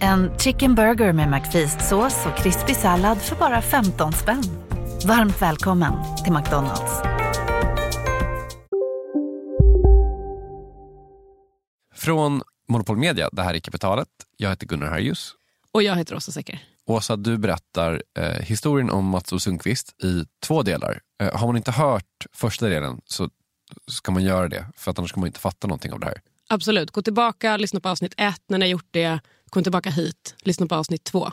En chicken burger med McFeast-sås och krispig sallad för bara 15 spänn. Varmt välkommen till McDonalds. Från Monopol Media, det här är Kapitalet. Jag heter Gunnar Harjus. Och jag heter Åsa Secker. Åsa, du berättar eh, historien om Mats och Sundqvist i två delar. Eh, har man inte hört första delen så ska man göra det, för att annars kommer man inte fatta någonting av det här. Absolut. Gå tillbaka, lyssna på avsnitt ett. När ni har gjort det, kom tillbaka hit. Lyssna på avsnitt två.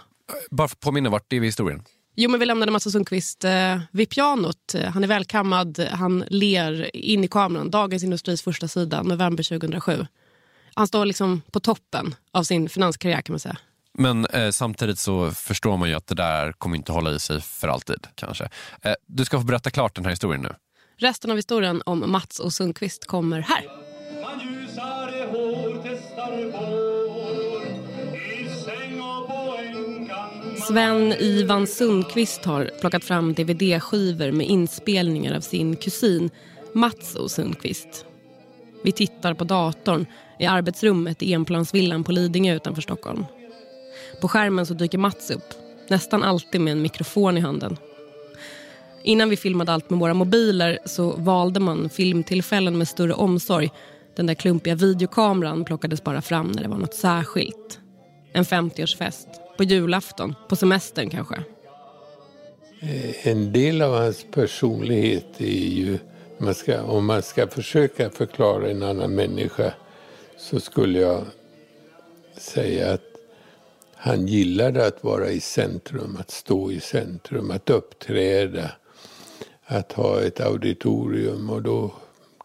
Bara för att påminna, vart är vi i historien? Jo, men vi lämnade Mats Sundqvist eh, vid pianot. Han är välkammad, han ler in i kameran. Dagens Industris första sida, november 2007. Han står liksom på toppen av sin finanskarriär kan man säga. Men eh, samtidigt så förstår man ju att det där kommer inte hålla i sig för alltid. kanske. Eh, du ska få berätta klart den här historien nu. Resten av historien om Mats och Sundqvist kommer här. Sven Ivan Sundqvist har plockat fram dvd-skivor med inspelningar av sin kusin Mats O Sundqvist. Vi tittar på datorn i arbetsrummet i enplansvillan på Lidingö utanför Stockholm. På skärmen så dyker Mats upp, nästan alltid med en mikrofon i handen. Innan vi filmade allt med våra mobiler så valde man filmtillfällen med större omsorg. Den där klumpiga videokameran plockades bara fram när det var något särskilt. En 50-årsfest, på julafton, på semestern kanske. Eh, en del av hans personlighet är ju, man ska, om man ska försöka förklara en annan människa så skulle jag säga att han gillade att vara i centrum, att stå i centrum, att uppträda, att ha ett auditorium och då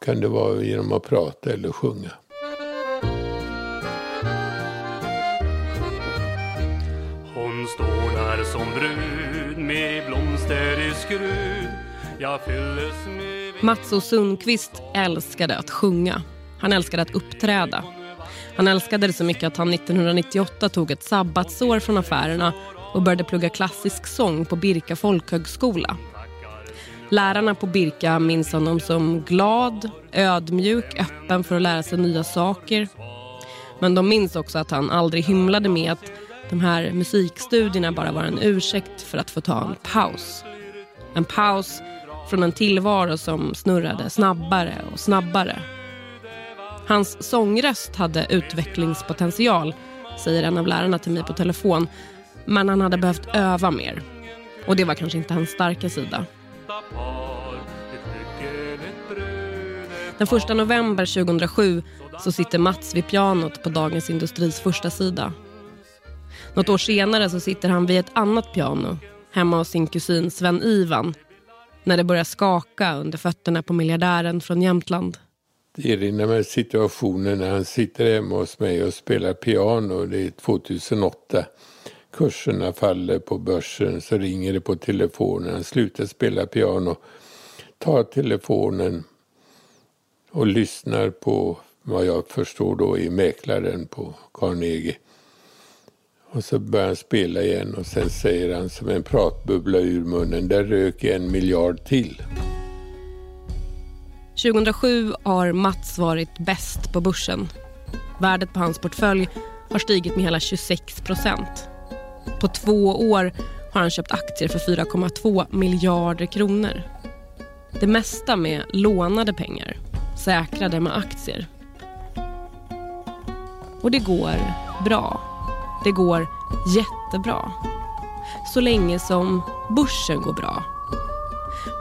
kan det vara genom att prata eller sjunga. Skrud Jag fylldes med... Mats och Sundqvist älskade att sjunga. Han älskade att uppträda. Han älskade det så mycket att han 1998 tog ett sabbatsår från affärerna och började plugga klassisk sång på Birka folkhögskola. Lärarna på Birka minns honom som glad, ödmjuk, öppen för att lära sig nya saker. Men de minns också att han aldrig hymlade med att de här musikstudierna bara var en ursäkt för att få ta en paus. En paus från en tillvaro som snurrade snabbare och snabbare. Hans sångröst hade utvecklingspotential, säger en av lärarna till mig på telefon. Men han hade behövt öva mer. Och det var kanske inte hans starka sida. Den 1 november 2007 så sitter Mats vid pianot på Dagens Industris första sida. Något år senare så sitter han vid ett annat piano hemma hos sin kusin Sven-Ivan när det börjar skaka under fötterna på miljardären från Jämtland. Det erinrar mig situationen när han sitter hemma hos mig och spelar piano. Det är 2008. Kurserna faller på börsen så ringer det på telefonen. Han slutar spela piano, tar telefonen och lyssnar på vad jag förstår då är mäklaren på Carnegie. Och så börjar han spela igen och sen säger han som en pratbubbla ur munnen, där rök en miljard till. 2007 har Mats varit bäst på börsen. Värdet på hans portfölj har stigit med hela 26 procent. På två år har han köpt aktier för 4,2 miljarder kronor. Det mesta med lånade pengar, säkrade med aktier. Och det går bra. Det går jättebra. Så länge som börsen går bra.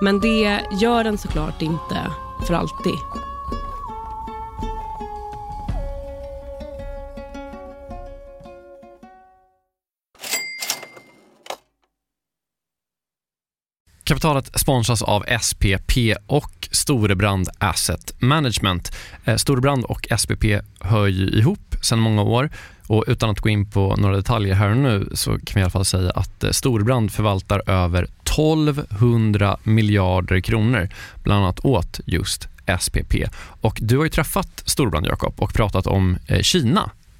Men det gör den såklart inte för alltid. Kapitalet sponsras av SPP och Storebrand Asset Management. Eh, Storebrand och SPP hör ju ihop sedan många år och utan att gå in på några detaljer här och nu så kan vi i alla fall säga att eh, Storbrand förvaltar över 1200 miljarder kronor, bland annat åt just SPP. Och du har ju träffat Storbrand, Jakob, och pratat om eh, Kina.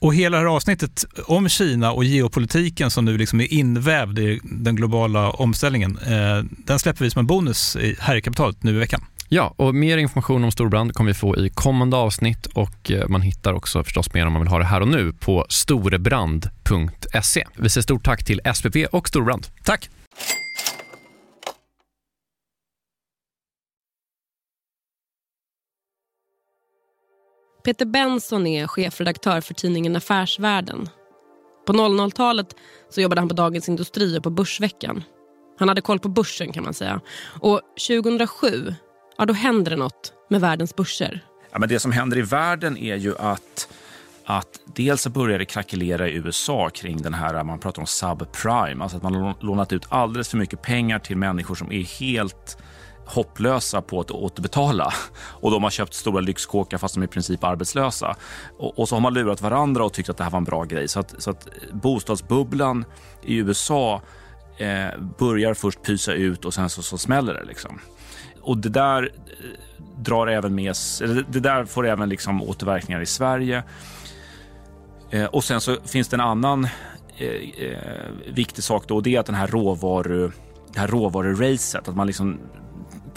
Och hela det här avsnittet om Kina och geopolitiken som nu liksom är invävd i den globala omställningen, eh, den släpper vi som en bonus här i kapitalet nu i veckan. Ja, och mer information om Storbrand kommer vi få i kommande avsnitt och eh, man hittar också förstås mer om man vill ha det här och nu på storebrand.se. Vi säger stort tack till SPP och Storbrand. Tack! Peter Benson är chefredaktör för tidningen Affärsvärlden. På 00-talet så jobbade han på Dagens Industri och på Börsveckan. Han hade koll på börsen kan man säga. Och 2007, ja då händer det något med världens börser. Ja, men det som händer i världen är ju att att dels så börjar det krackelera i USA kring den här, man pratar om subprime, alltså att man har lånat ut alldeles för mycket pengar till människor som är helt hopplösa på att återbetala och de har köpt stora lyxkåkar fast de är i princip arbetslösa. Och, och, så har man lurat varandra och tyckt att det här var en bra grej. Så att, så att bostadsbubblan i USA eh, börjar först pysa ut och sen så, så smäller det. Liksom. Och det där eh, drar även med det där får även liksom återverkningar i Sverige. Eh, och sen så finns det en annan eh, eh viktig sak då och det är att den här råvaru det här råvaruracet, att man liksom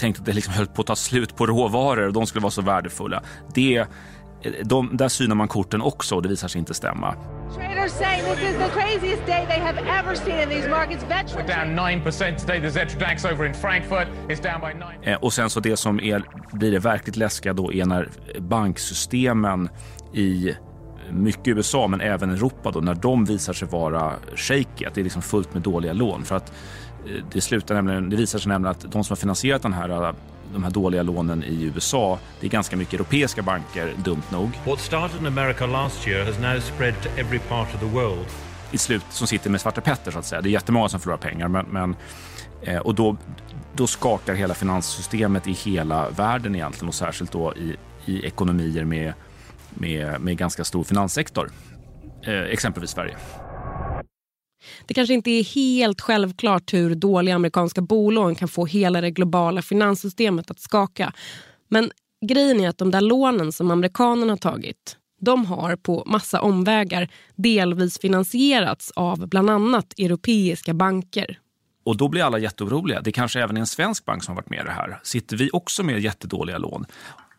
tänkte att det liksom höll på att ta slut på råvaror och de skulle vara så värdefulla. Det, de, där synar man korten också och det visar sig inte stämma. Traders saying this is the craziest day they have ever seen in these markets. We're down 9% today. The Zetra Dax over in Frankfurt is down by 9. Eh, och sen så det som är, blir det verkligt läskiga då är när banksystemen i mycket USA men även Europa då när de visar sig vara shaky, att det är liksom fullt med dåliga lån. För att det, slutar nämligen, det visar sig nämligen att de som har finansierat den här, de här dåliga lånen i USA, det är ganska mycket europeiska banker, dumt nog. What started in America last year has now spread to every part of the world. I slut, som sitter med Svarte Petter så att säga. Det är jättemånga som förlorar pengar, men, men eh, och då, då skakar hela finanssystemet i hela världen egentligen och särskilt då i, i ekonomier med, med, med ganska stor finanssektor, eh, exempelvis Sverige. Det kanske inte är helt självklart hur dåliga amerikanska bolån kan få hela det globala finanssystemet att skaka. Men grejen är att de där lånen som amerikanerna har tagit de har på massa omvägar delvis finansierats av bland annat europeiska banker. Och då blir alla jätteoroliga. Det kanske även är en svensk bank som har varit med i det här. Sitter vi också med jättedåliga lån?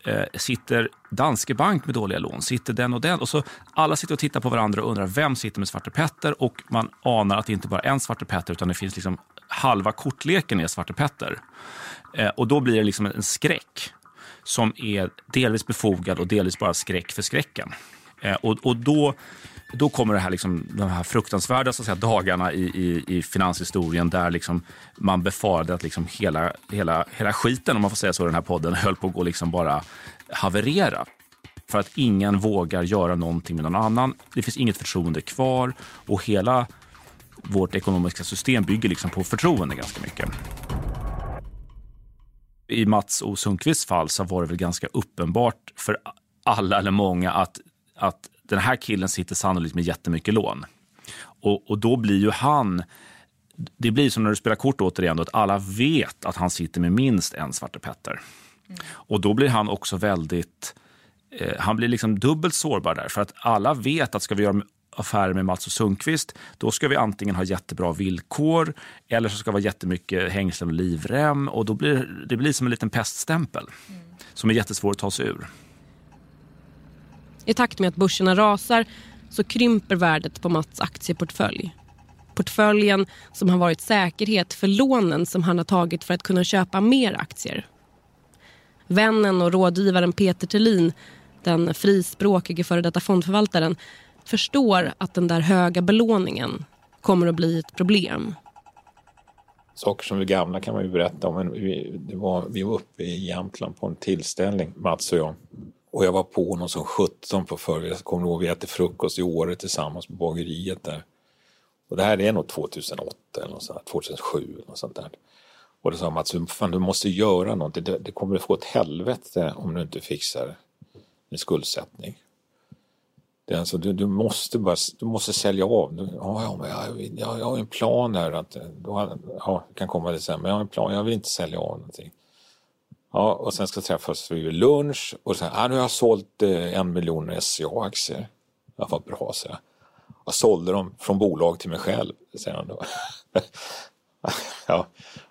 Eh, sitter Danske Bank med dåliga lån? Sitter den och den? Och så Alla sitter och tittar på varandra och undrar vem sitter med Svarte Petter och man anar att det inte bara är en Svarte Petter utan det finns liksom halva kortleken är Svarte Petter. Eh, och då blir det liksom en skräck som är delvis befogad och delvis bara skräck för skräcken. Eh, och, och då då kommer det här, liksom, de här fruktansvärda så att säga, dagarna i, i, i finanshistorien där liksom man befarade att liksom hela, hela, hela skiten, om man får säga så i den här podden, höll på att gå liksom bara haverera. För att ingen vågar göra någonting med någon annan. Det finns inget förtroende kvar och hela vårt ekonomiska system bygger liksom på förtroende ganska mycket. I Mats O Sundqvists fall så var det väl ganska uppenbart för alla eller många att, att den här killen sitter sannolikt med jättemycket lån. Och, och då blir ju han det blir som när du spelar kort återigen, då, att alla vet att han sitter med minst en Svarte Petter. Mm. Och då blir han också väldigt, eh, han blir liksom dubbelt sårbar där. För att alla vet att ska vi göra affärer med Mats och Sundqvist, då ska vi antingen ha jättebra villkor eller så ska det vara jättemycket hängslen och livrem. Och då blir det blir som en liten peststämpel mm. som är jättesvår att ta sig ur. I takt med att börserna rasar så krymper värdet på Mats aktieportfölj. Portföljen som har varit säkerhet för lånen som han har tagit för att kunna köpa mer aktier. Vännen och rådgivaren Peter Thelin, den frispråkige före detta fondförvaltaren, förstår att den där höga belåningen kommer att bli ett problem. Saker som är gamla kan man ju berätta om. Men vi, det var, vi var uppe i Jämtland på en tillställning, Mats och jag. Och jag var på honom som 17 på förmiddagen. Jag kommer ihåg vi äter frukost i Åre tillsammans på bageriet där. Och det här är nog 2008 eller något sånt, 2007 eller något sånt där. Och då sa Mats, fan du måste göra något. Det, det kommer att få ett helvete om du inte fixar din skuldsättning. Det är alltså, du, du, måste bara, du måste sälja av. Du, ja, ja, jag, jag, jag har en plan här att, eh, då, ja, kan komma det sen, men jag har en plan, jag vill inte sälja av någonting. Ja, och sen ska träffas vid lunch och sen, ah, nu har jag sålt eh, en miljon SCA-aktier. Ja, vad bra, så jag. Jag sålde dem från bolag till mig själv, säger han då. ja,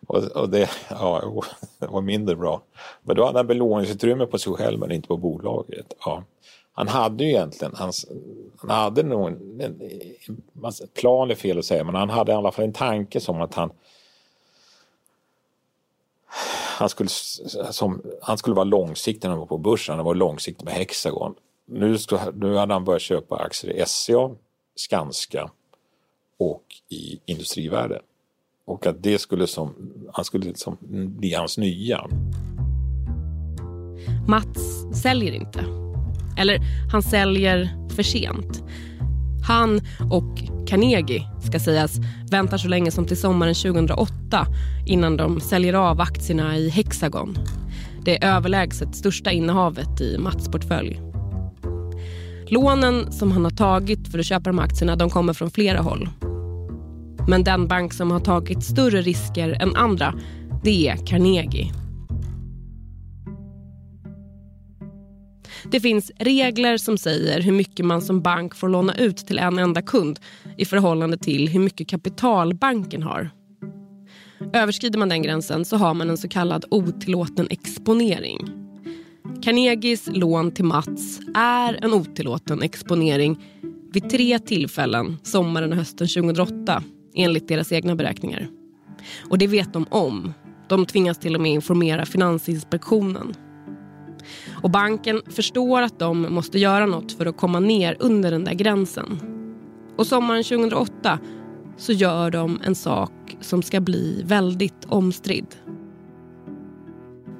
och, och det, ja, det var mindre bra. Men då hade han belåningsutrymme på sig själv men inte på bolaget. Ja. Han hade ju egentligen, han, han hade nog en, en, en, plan är fel att säga, men han hade i alla fall en tanke som att han han skulle, som, han skulle vara långsiktig när han var på börsen, han var långsiktig med Hexagon. Nu, nu hade han börjat köpa aktier i SCA, Skanska och i Industrivärden. Och att det skulle som, han skulle liksom bli hans nya. Mats säljer inte. Eller han säljer för sent. Han och Carnegie, ska sägas, väntar så länge som till sommaren 2008 innan de säljer av aktierna i Hexagon. Det är överlägset största innehavet i Mats portfölj. Lånen som han har tagit för att köpa de aktierna de kommer från flera håll. Men den bank som har tagit större risker än andra det är Carnegie. Det finns regler som säger hur mycket man som bank får låna ut till en enda kund i förhållande till hur mycket kapital banken har. Överskrider man den gränsen så har man en så kallad otillåten exponering. Carnegies lån till Mats är en otillåten exponering vid tre tillfällen sommaren och hösten 2008 enligt deras egna beräkningar. Och det vet de om. De tvingas till och med informera Finansinspektionen. Och banken förstår att de måste göra något för att komma ner under den där gränsen. Och sommaren 2008 så gör de en sak som ska bli väldigt omstridd.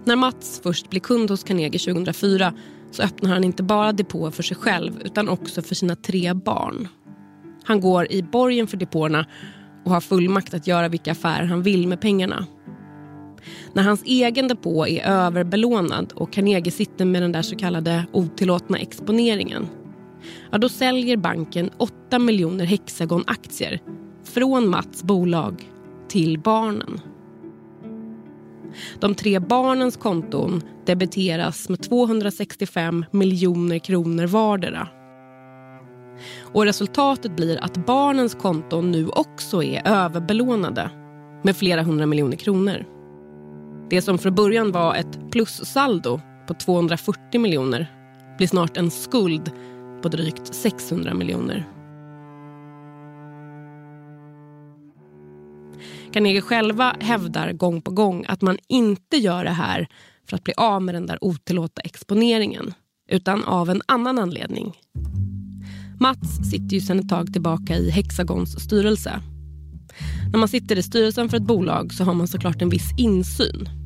När Mats först blir kund hos Carnegie 2004 så öppnar han inte bara depåer för sig själv utan också för sina tre barn. Han går i borgen för depåerna och har fullmakt att göra vilka affärer han vill med pengarna. När hans egen depå är överbelånad och Carnegie sitter med den där så kallade otillåtna exponeringen ja, då säljer banken 8 miljoner Hexagon-aktier från Mats bolag till barnen. De tre barnens konton debiteras med 265 miljoner kronor vardera. Och resultatet blir att barnens konton nu också är överbelånade med flera hundra miljoner kronor. Det som från början var ett plussaldo på 240 miljoner blir snart en skuld på drygt 600 miljoner. Carnegie själva hävdar gång på gång att man inte gör det här för att bli av med den där otillåta exponeringen utan av en annan anledning. Mats sitter ju sedan ett tag tillbaka i Hexagons styrelse. När man sitter i styrelsen för ett bolag så har man såklart en viss insyn.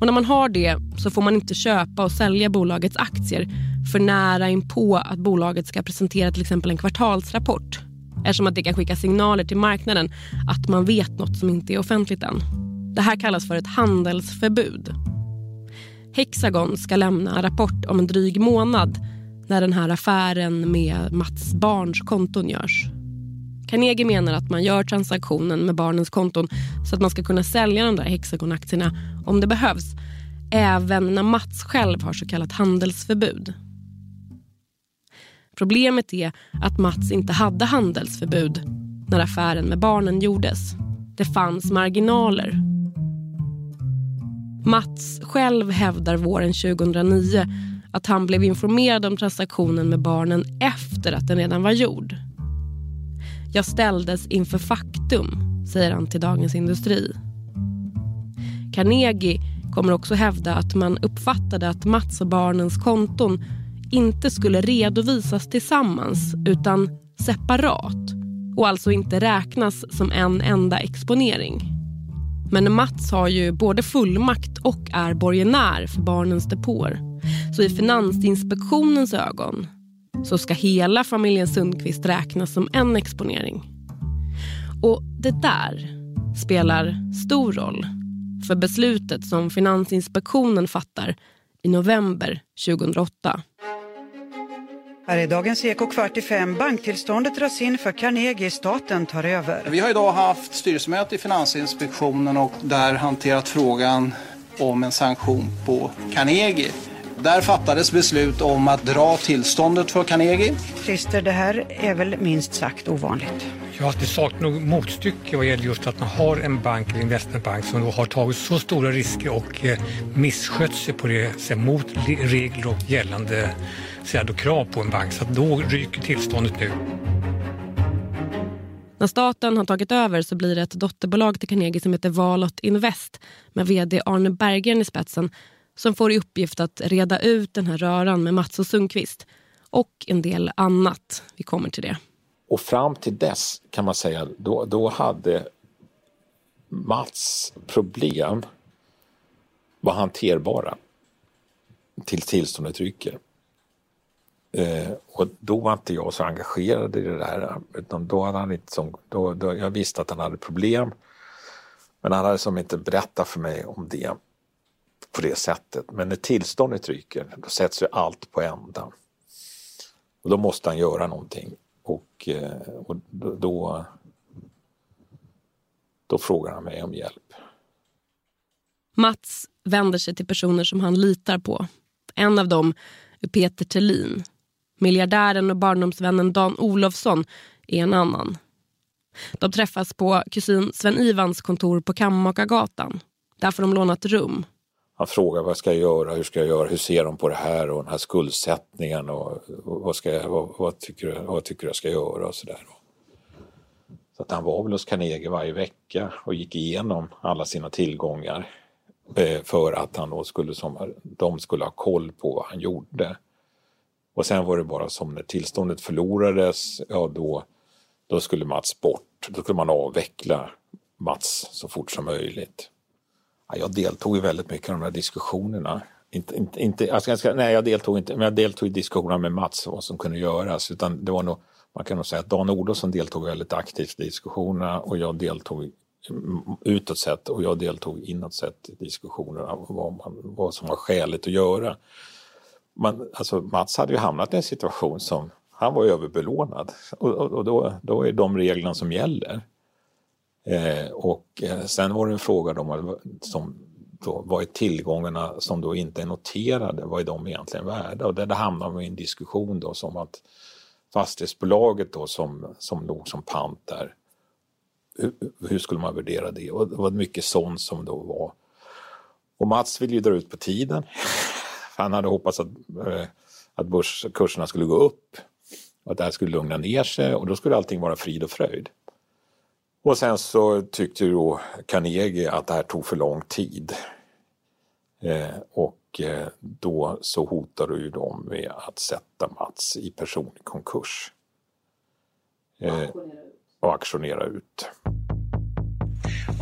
Och när man har det så får man inte köpa och sälja bolagets aktier för nära in på att bolaget ska presentera till exempel en kvartalsrapport. Eftersom att det kan skicka signaler till marknaden att man vet något som inte är offentligt än. Det här kallas för ett handelsförbud. Hexagon ska lämna en rapport om en dryg månad när den här affären med Mats barns konton görs. Carnegie menar att man gör transaktionen med barnens konton så att man ska kunna sälja de där Hexagon-aktierna om det behövs även när Mats själv har så kallat handelsförbud. Problemet är att Mats inte hade handelsförbud när affären med barnen gjordes. Det fanns marginaler. Mats själv hävdar våren 2009 att han blev informerad om transaktionen med barnen efter att den redan var gjord. Jag ställdes inför faktum, säger han till Dagens Industri. Carnegie kommer också hävda att man uppfattade att Mats och barnens konton inte skulle redovisas tillsammans utan separat och alltså inte räknas som en enda exponering. Men Mats har ju både fullmakt och är borgenär för barnens depåer. Så i Finansinspektionens ögon så ska hela familjen Sundqvist räknas som en exponering. Och det där spelar stor roll för beslutet som Finansinspektionen fattar i november 2008. Här är dagens Eko kvart i fem. Banktillståndet dras in för Carnegie. Staten tar över. Vi har idag haft styrelsemöte i Finansinspektionen och där hanterat frågan om en sanktion på Carnegie. Där fattades beslut om att dra tillståndet för Carnegie. Christer, det här är väl minst sagt ovanligt? Ja, det saknar nog motstycke vad gäller just att man har en bank eller investmentbank som då har tagit så stora risker och eh, misskött sig på det sätt mot regler och gällande då, krav på en bank. Så att då ryker tillståndet nu. När staten har tagit över så blir det ett dotterbolag till Carnegie som heter Valot Invest med vd Arne Berggren i spetsen som får i uppgift att reda ut den här röran med Mats och Sundqvist och en del annat. Vi kommer till det. Och fram till dess kan man säga, då, då hade Mats problem var hanterbara till tillståndet ryker. Eh, och då var inte jag så engagerad i det där. Utan då hade han inte som, då, då, jag visste att han hade problem. Men han hade som inte berättat för mig om det på det sättet. Men när tillståndet ryker, då sätts ju allt på ända. Och då måste han göra någonting. Och, eh, och då, då frågar han mig om hjälp. Mats vänder sig till personer som han litar på. En av dem är Peter Tellin. Miljardären och barndomsvännen Dan Olofsson är en annan. De träffas på kusin Sven-Ivans kontor på Kammakargatan. Där får de låna ett rum. Han frågar vad ska jag göra, hur ska jag göra, hur ser de på det här och den här skuldsättningen och, och vad, ska jag, vad, vad, tycker du, vad tycker du jag ska göra och sådär. Så att han var väl hos Carnegie varje vecka och gick igenom alla sina tillgångar eh, för att han då skulle, som, de skulle ha koll på vad han gjorde. Och sen var det bara som när tillståndet förlorades, ja då, då skulle Mats bort. Då skulle man avveckla Mats så fort som möjligt. Ja, jag deltog i väldigt mycket i de här diskussionerna. Inte, inte, inte, alltså ganska, nej, jag deltog inte, men jag deltog i diskussionerna med Mats vad som kunde göras. Utan det var nog, man kan nog säga att Dan Olofsson deltog väldigt aktivt i diskussionerna och jag deltog utåt sett och jag deltog inåt sett i diskussionerna om vad, man, vad som var skäligt att göra man, alltså Mats hade ju hamnat i en situation som han var överbelånad och, och, och då, då är de reglerna som gäller. Eh, och eh, sen var det en fråga om som då, vad är tillgångarna som då inte är noterade, vad är de egentligen värda? Och där, där hamnar man i en diskussion då som att fastighetsbolaget då som, som låg som pant där, hur, hur, skulle man värdera det? Och det var mycket sånt som då var. Och Mats ville ju dra ut på tiden. Han hade hoppats att, eh, att börskurserna skulle gå upp och att det här skulle lugna ner sig och då skulle allting vara frid och fröjd. Och sen så tyckte ju då Carnegie att det här tog för lång tid. Eh, och eh, då så hotade ju de med att sätta Mats i personlig konkurs. Eh, och auktionera ut.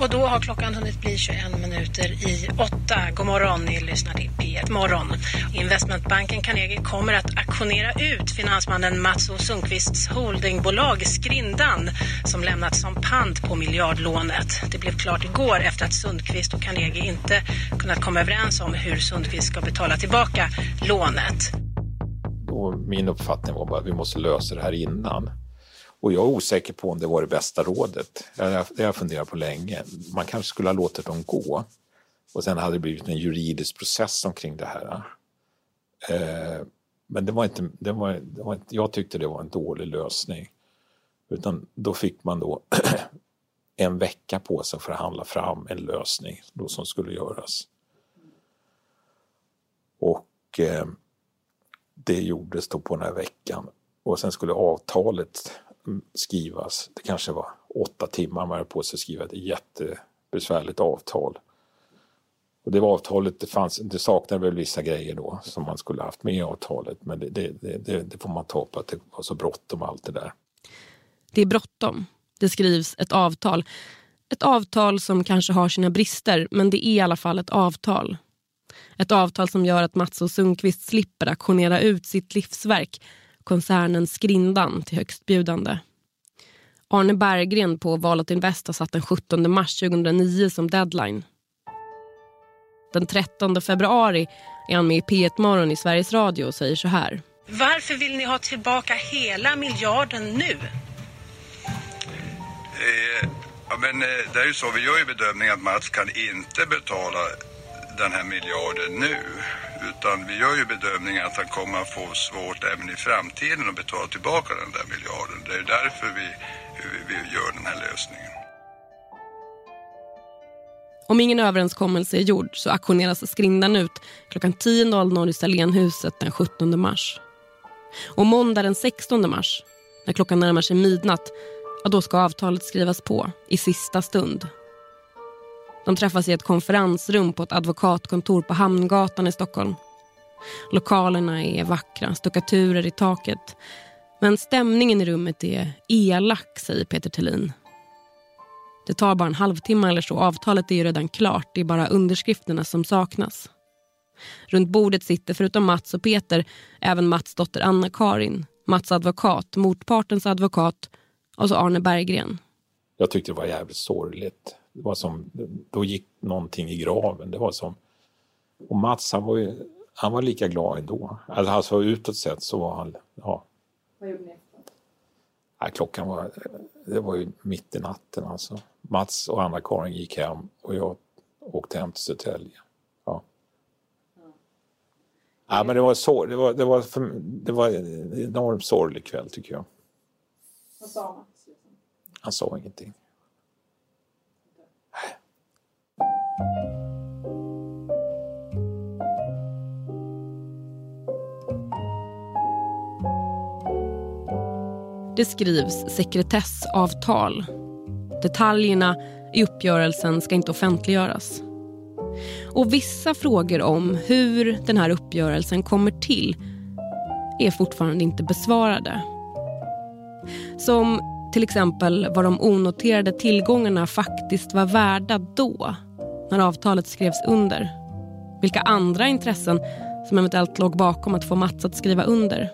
Och då har klockan hunnit bli 21 minuter i åtta. God morgon, ni lyssnar till P1 Morgon. Investmentbanken Carnegie kommer att aktionera ut finansmannen Mats O Sundqvists holdingbolag Skrindan som lämnats som pant på miljardlånet. Det blev klart igår efter att Sundqvist och Carnegie inte kunnat komma överens om hur Sundqvist ska betala tillbaka lånet. Och min uppfattning var bara att vi måste lösa det här innan. Och jag är osäker på om det var det bästa rådet. Det har jag funderat på länge. Man kanske skulle ha låtit dem gå. Och sen hade det blivit en juridisk process omkring det här. Eh, men det var inte, det var, det var inte, jag tyckte det var en dålig lösning. Utan då fick man då en vecka på sig för att handla fram en lösning då som skulle göras. Och eh, det gjordes då på den här veckan. Och sen skulle avtalet skrivas. Det kanske var åtta timmar man hade på sig att skriva ett jättebesvärligt avtal. Och det var avtalet, det, fanns, det saknade väl vissa grejer då som man skulle haft med i avtalet men det, det, det, det får man ta på att det var så bråttom allt det där. Det är bråttom. Det skrivs ett avtal. Ett avtal som kanske har sina brister men det är i alla fall ett avtal. Ett avtal som gör att Mats och Sundqvist slipper aktionera ut sitt livsverk, koncernen Skrindan, till högstbjudande. Arne Berggren på Valet Invest har satt den 17 mars 2009 som deadline. Den 13 februari är han med i P1 Morgon i Sveriges Radio och säger så här. Varför vill ni ha tillbaka hela miljarden nu? Eh, ja, men, eh, det är ju så, vi gör ju bedömningen att Mats kan inte betala den här miljarden nu. Utan vi gör ju bedömningen att han kommer att få svårt även i framtiden att betala tillbaka den där miljarden. Det är därför vi, vi, vi gör den här lösningen. Om ingen överenskommelse är gjord så auktioneras skrindan ut klockan 10.00 i Salénhuset den 17 mars. Och måndag den 16 mars, när klockan närmar sig midnatt, ja, då ska avtalet skrivas på i sista stund. De träffas i ett konferensrum på ett advokatkontor på Hamngatan i Stockholm. Lokalerna är vackra, stuckaturer i taket. Men stämningen i rummet är elak, säger Peter Thelin. Det tar bara en halvtimme eller så. Avtalet är ju redan klart. Det är bara underskrifterna som saknas. Runt bordet sitter förutom Mats och Peter även Mats dotter Anna-Karin, Mats advokat, motpartens advokat och så Arne Berggren. Jag tyckte det var jävligt sorgligt. Det var som, då gick någonting i graven. Det var som, och Mats han var, ju, han var lika glad ändå. Alltså utåt sett så var han, ja. Vad gjorde ni Ja, klockan var, det var ju mitt i natten alltså. Mats och Anna-Karin gick hem och jag åkte hem till Södertälje. Ja. Ja, men det var, så, det var, det var, för, det var en enormt sorglig kväll tycker jag. Vad sa Mats? Han sa ingenting. Det skrivs sekretessavtal. Detaljerna i uppgörelsen ska inte offentliggöras. Och vissa frågor om hur den här uppgörelsen kommer till är fortfarande inte besvarade. Som till exempel vad de onoterade tillgångarna faktiskt var värda då, när avtalet skrevs under. Vilka andra intressen som eventuellt låg bakom att få Mats att skriva under.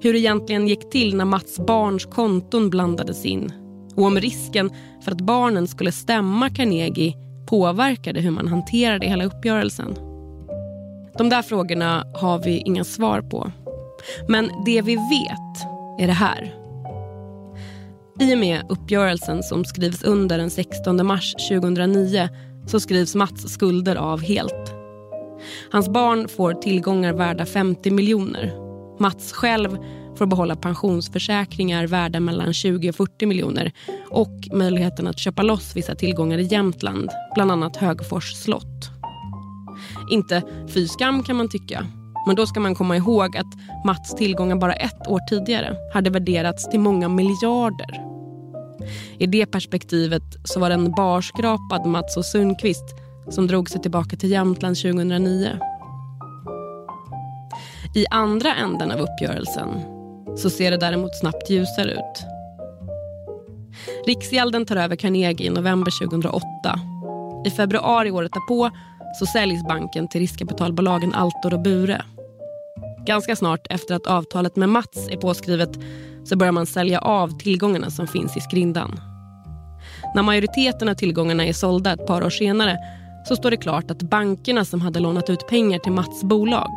Hur det egentligen gick till när Mats barns konton blandades in och om risken för att barnen skulle stämma Carnegie påverkade hur man hanterade hela uppgörelsen. De där frågorna har vi inga svar på. Men det vi vet är det här. I och med uppgörelsen som skrivs under den 16 mars 2009 så skrivs Mats skulder av helt. Hans barn får tillgångar värda 50 miljoner. Mats själv får behålla pensionsförsäkringar värda mellan 20 och 40 miljoner och möjligheten att köpa loss vissa tillgångar i Jämtland, bland annat Högfors slott. Inte fy skam kan man tycka, men då ska man komma ihåg att Mats tillgångar bara ett år tidigare hade värderats till många miljarder. I det perspektivet så var det en barskrapad Mats och Sundqvist som drog sig tillbaka till Jämtland 2009. I andra änden av uppgörelsen så ser det däremot snabbt ljusare ut. Riksgälden tar över Carnegie i november 2008. I februari året därpå så säljs banken till riskkapitalbolagen Altor och Bure. Ganska snart efter att avtalet med Mats är påskrivet så börjar man sälja av tillgångarna som finns i skrindan. När majoriteten av tillgångarna är sålda ett par år senare så står det klart att bankerna som hade lånat ut pengar till Mats bolag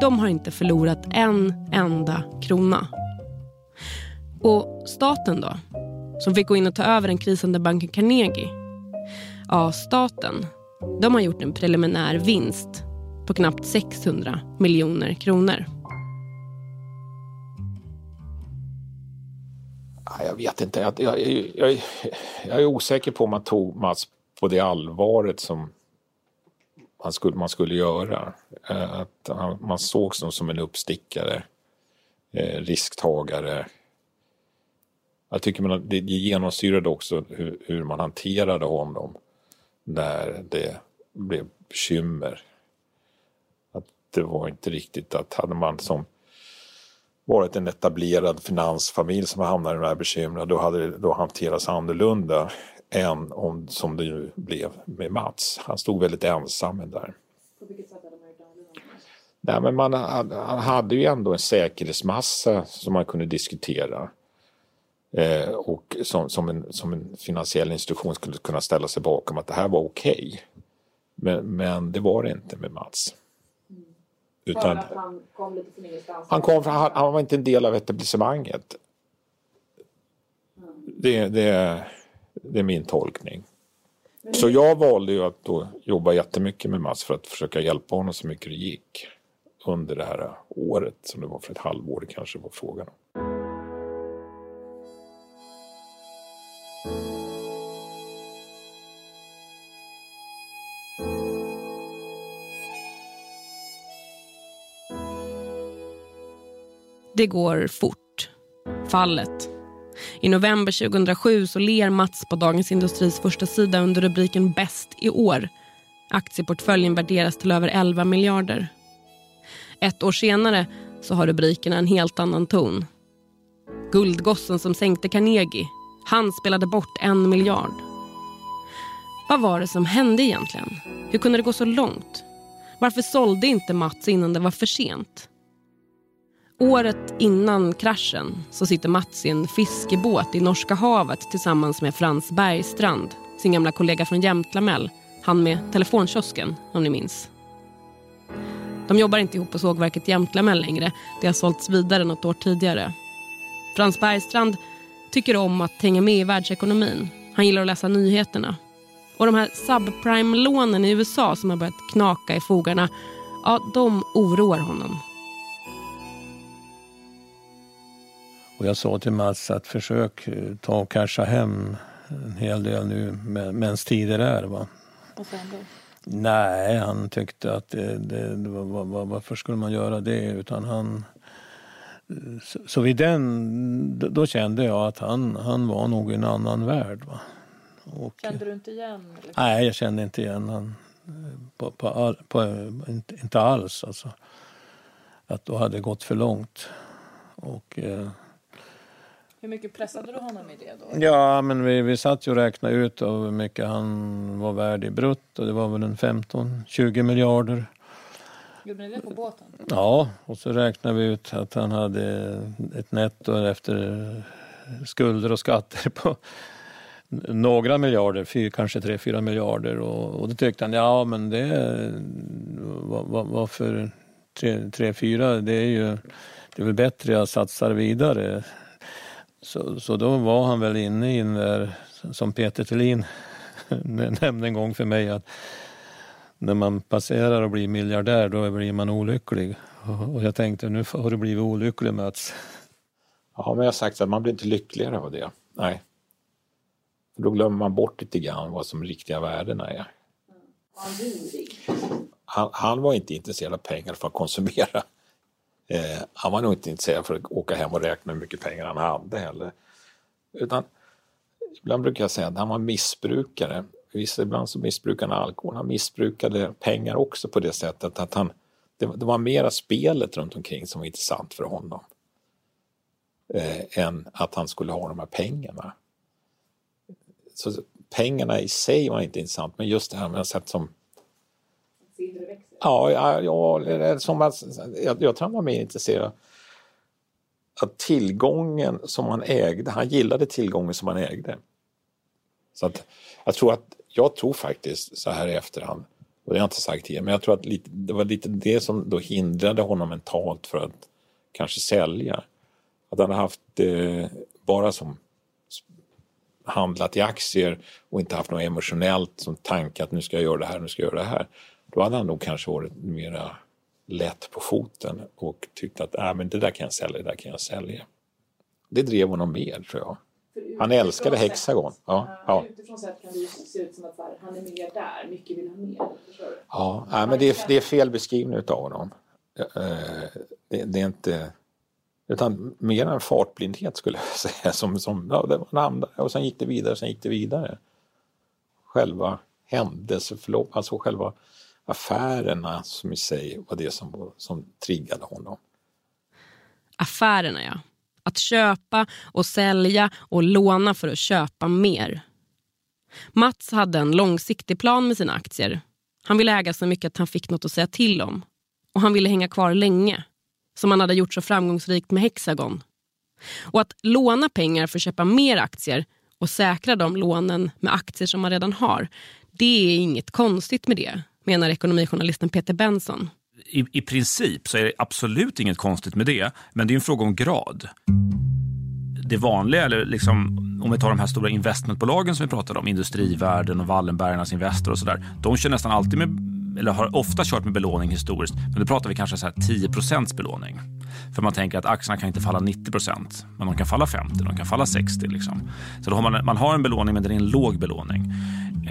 de har inte förlorat en enda krona. Och staten då? Som fick gå in och ta över den krisande banken Carnegie? Ja, staten. De har gjort en preliminär vinst på knappt 600 miljoner kronor. Jag vet inte. Jag, jag, jag, jag, är osäker på om man tog Mats på det allvaret som man skulle, man skulle göra. Eh, att han, man sågs som en uppstickare, eh, risktagare. Jag tycker man, det genomsyrade också hur, hur man hanterade honom när det blev bekymmer. Att det var inte riktigt att hade man som varit en etablerad finansfamilj som hamnade i de här bekymren, då hade det då hanterats annorlunda än om, som det ju blev med Mats. Han stod väldigt ensam där. Nej, men man, han hade ju ändå en säkerhetsmassa som man kunde diskutera. Eh, och som, som, en, som en finansiell institution skulle kunna ställa sig bakom att det här var okej. Okay. Men, men det var det inte med Mats. Utan, att han kom lite för ingenstans? Han, kom, han, han var inte en del av etablissemanget. Mm. Det, det, det är min tolkning. Så jag valde ju att då jobba jättemycket med Mats för att försöka hjälpa honom så mycket det gick under det här året som det var för ett halvår kanske var frågan om. Det går fort. Fallet. I november 2007 så ler Mats på Dagens Industris första sida under rubriken Bäst i år. Aktieportföljen värderas till över 11 miljarder. Ett år senare så har rubrikerna en helt annan ton. Guldgossen som sänkte Carnegie. Han spelade bort en miljard. Vad var det som hände egentligen? Hur kunde det gå så långt? Varför sålde inte Mats innan det var för sent? Året innan kraschen så sitter Mats i en fiskebåt i Norska havet tillsammans med Frans Bergstrand, sin gamla kollega från Jämtlamell, han med telefonkiosken om ni minns. De jobbar inte ihop på sågverket Jämtlamell längre, det har sålts vidare något år tidigare. Frans Bergstrand tycker om att hänga med i världsekonomin. Han gillar att läsa nyheterna. Och de här subprime-lånen i USA som har börjat knaka i fogarna, ja, de oroar honom. Och jag sa till Mats att försök eh, ta och casha hem en hel del nu medan tider är. Va? Vad sa han då? Nej, han tyckte att det, det, det var, var, varför skulle man göra det? Utan han... Så, så vid den, då kände jag att han, han var nog i en annan värld. Va? Och, kände du inte igen? Eller? Nej, jag kände inte igen han på, på, all, på, inte, inte alls. Alltså. Att då hade gått för långt. Och... Eh, hur mycket pressade du honom i det då? Ja, men vi, vi satt ju och räknade ut hur mycket han var värd i brutt och det var väl en 15-20 miljarder. Gjorde ni det på båten? Ja, och så räknade vi ut att han hade ett netto efter skulder och skatter på några miljarder, fyr, kanske 3-4 miljarder. Och, och då tyckte han, ja men det, varför 3-4, det är ju det är väl bättre jag satsar vidare. Så, så då var han väl inne i den där, som Peter Thelin nämnde en gång för mig, att när man passerar och blir miljardär då blir man olycklig. Och jag tänkte, nu har du blivit olycklig Mats. Ja, men jag har sagt att man blir inte lyckligare av det. Nej. För då glömmer man bort lite grann vad som riktiga värdena är. Han, han var inte intresserad av pengar för att konsumera. Eh, han var nog inte intresserad för att åka hem och räkna hur mycket pengar han hade heller. Utan ibland brukar jag säga att han var missbrukare. Visst, ibland så missbrukade han alkohol. Han missbrukade pengar också på det sättet att han, det, det var mera spelet runt omkring som var intressant för honom. Eh, än att han skulle ha de här pengarna. Så pengarna i sig var inte intressant, men just det här med sätt som Ja, ja, ja som att, jag, jag tror han var mer intresserad av tillgången som han ägde. Han gillade tillgången som han ägde. Så att jag tror att, jag tror faktiskt så här i efterhand, och det har jag inte sagt tidigare, men jag tror att lite, det var lite det som då hindrade honom mentalt för att kanske sälja. Att han har haft eh, bara som handlat i aktier och inte haft något emotionellt som tanke att nu ska jag göra det här, nu ska jag göra det här. Då hade han nog kanske varit mera lätt på foten och tyckt att äh, men det där kan jag sälja, det där kan jag sälja. Det drev honom mer tror jag. Han älskade Hexagon. Ja, ja. Utifrån sett kan det se ut som att han är miljardär, mycket vill ha mer. Ja, nej, men det är, det är fel beskrivning av honom. Eh, det, det, är inte, Utan mer en fartblindhet skulle jag säga. Som, som, ja, det var och sen gick det vidare, sen gick det vidare. Själva händelseförlopp, alltså själva affärerna som i sig var det som, som triggade honom. Affärerna ja. Att köpa och sälja och låna för att köpa mer. Mats hade en långsiktig plan med sina aktier. Han ville äga så mycket att han fick något att säga till om. Och han ville hänga kvar länge. Som han hade gjort så framgångsrikt med Hexagon. Och att låna pengar för att köpa mer aktier och säkra de lånen med aktier som man redan har. Det är inget konstigt med det, menar ekonomijournalisten Peter Benson. I, I princip så är det absolut inget konstigt med det, men det är en fråga om grad. Det vanliga, eller liksom, om vi tar de här stora investmentbolagen som vi pratade om, Industrivärden och Wallenbergarnas Investor och sådär. De kör nästan alltid med eller har ofta kört med belåning historiskt, men då pratar vi kanske så här 10% belåning. För man tänker att aktierna kan inte falla 90% men de kan falla 50, de kan falla 60. Liksom. Så då har man, man har en belåning, men det är en låg belåning.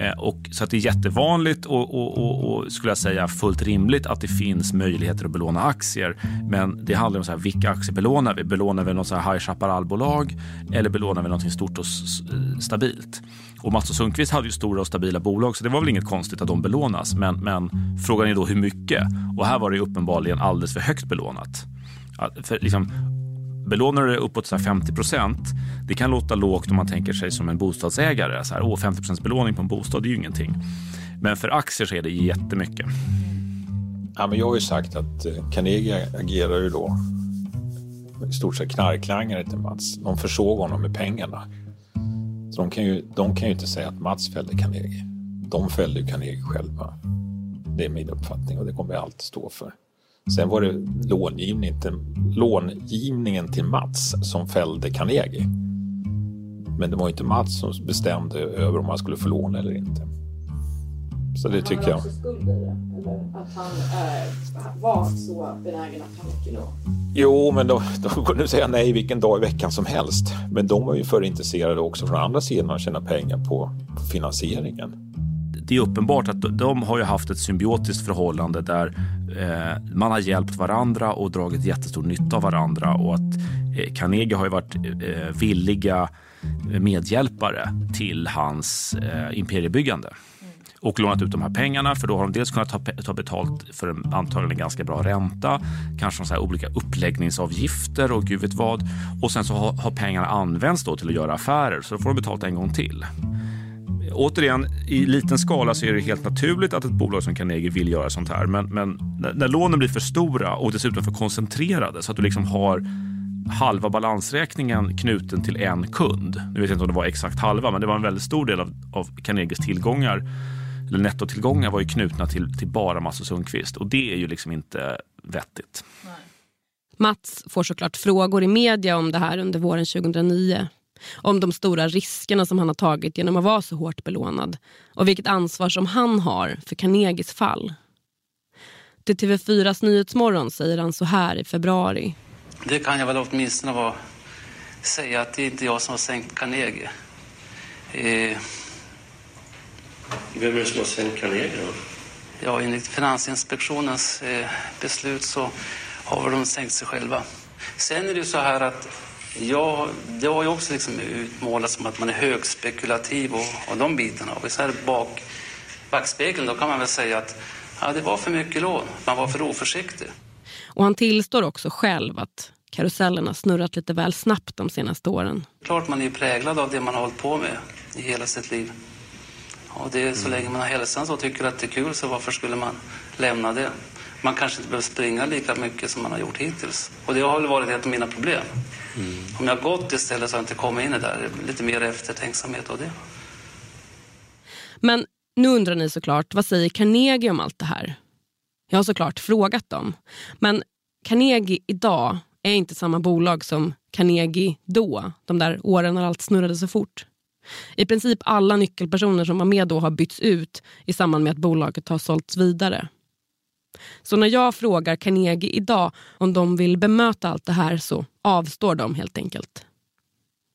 Eh, och, så att det är jättevanligt och, och, och, och, skulle jag säga fullt rimligt att det finns möjligheter att belåna aktier. Men det handlar om så här, vilka aktier belånar vi? Belånar vi något så här High Chaparral-bolag eller belånar vi något stort och stabilt? Och Mats och Sundqvist hade ju stora och stabila bolag så det var väl inget konstigt att de belånas. Men, men frågan är då hur mycket? Och här var det uppenbarligen alldeles för högt belånat. För liksom, belånar du uppåt så 50 procent, det kan låta lågt om man tänker sig som en bostadsägare. Så här, åh, 50 procents belåning på en bostad det är ju ingenting. Men för aktier så är det jättemycket. Ja, men jag har ju sagt att eh, Carnegie agerar ju då i stort sett knarklangare till Mats. De försåg honom med pengarna. Så de kan, ju, de kan ju inte säga att Mats fällde Carnegie. De fällde ju Carnegie själva. Det är min uppfattning och det kommer jag alltid stå för. Sen var det långivning till, långivningen till Mats som fällde Carnegie. Men det var inte Mats som bestämde över om han skulle få låna eller inte. Så det tycker jag. Han också skuld i det? Eller att han äh, var så benägen att han fick lån? Jo, men då, då kunde säga nej vilken dag i veckan som helst. Men de var ju för intresserade också från andra sidan att tjäna pengar på, på finansieringen det är uppenbart att de har ju haft ett symbiotiskt förhållande där eh, man har hjälpt varandra och dragit jättestor nytta av varandra och att eh, Carnegie har ju varit eh, villiga medhjälpare till hans eh, imperiebyggande och lånat ut de här pengarna för då har de dels kunnat ta, ta betalt för en antagligen ganska bra ränta, kanske så här olika uppläggningsavgifter och gud vet vad. Och sen så har, har pengarna använts då till att göra affärer så då får de betalt en gång till. Återigen, i liten skala så är det helt naturligt att ett bolag som Carnegie vill göra sånt här. Men, men när, när lånen blir för stora och dessutom för koncentrerade så att du liksom har halva balansräkningen knuten till en kund. Nu vet jag inte om det var exakt halva, men det var en väldigt stor del av, av Carnegies tillgångar eller nettotillgångar var ju knutna till, till bara Mats och Sundqvist och det är ju liksom inte vettigt. Nej. Mats får såklart frågor i media om det här under våren 2009. Om de stora riskerna som han har tagit genom att vara så hårt belånad och vilket ansvar som han har för Carnegies fall. Till TV4s Nyhetsmorgon säger han så här i februari. Det kan jag väl åtminstone vara, säga att det är inte jag som har sänkt Carnegie. Eh... Vem är det som har sänkt Carnegie då? Ja, enligt Finansinspektionens eh, beslut så har de sänkt sig själva. Sen är det ju så här att Ja, det har ju också liksom utmålats som att man är högspekulativ och, och de bitarna. Och så här bak backspegeln, då kan man väl säga att ja, det var för mycket lån. Man var för oförsiktig. Och han tillstår också själv att karusellen har snurrat lite väl snabbt de senaste åren. Klart man är präglad av det man har hållit på med i hela sitt liv. Och det, så länge man har hälsan och tycker att det är kul så varför skulle man lämna det? Man kanske inte behöver springa lika mycket som man har gjort hittills. Och det har väl varit ett av mina problem. Mm. Om jag gått istället så har jag inte kommit in i det där. Lite mer eftertänksamhet av det. Men nu undrar ni såklart, vad säger Carnegie om allt det här? Jag har såklart frågat dem. Men Carnegie idag är inte samma bolag som Carnegie då. De där åren när allt snurrade så fort. I princip alla nyckelpersoner som var med då har bytts ut i samband med att bolaget har sålts vidare. Så när jag frågar Carnegie idag om de vill bemöta allt det här så avstår de helt enkelt.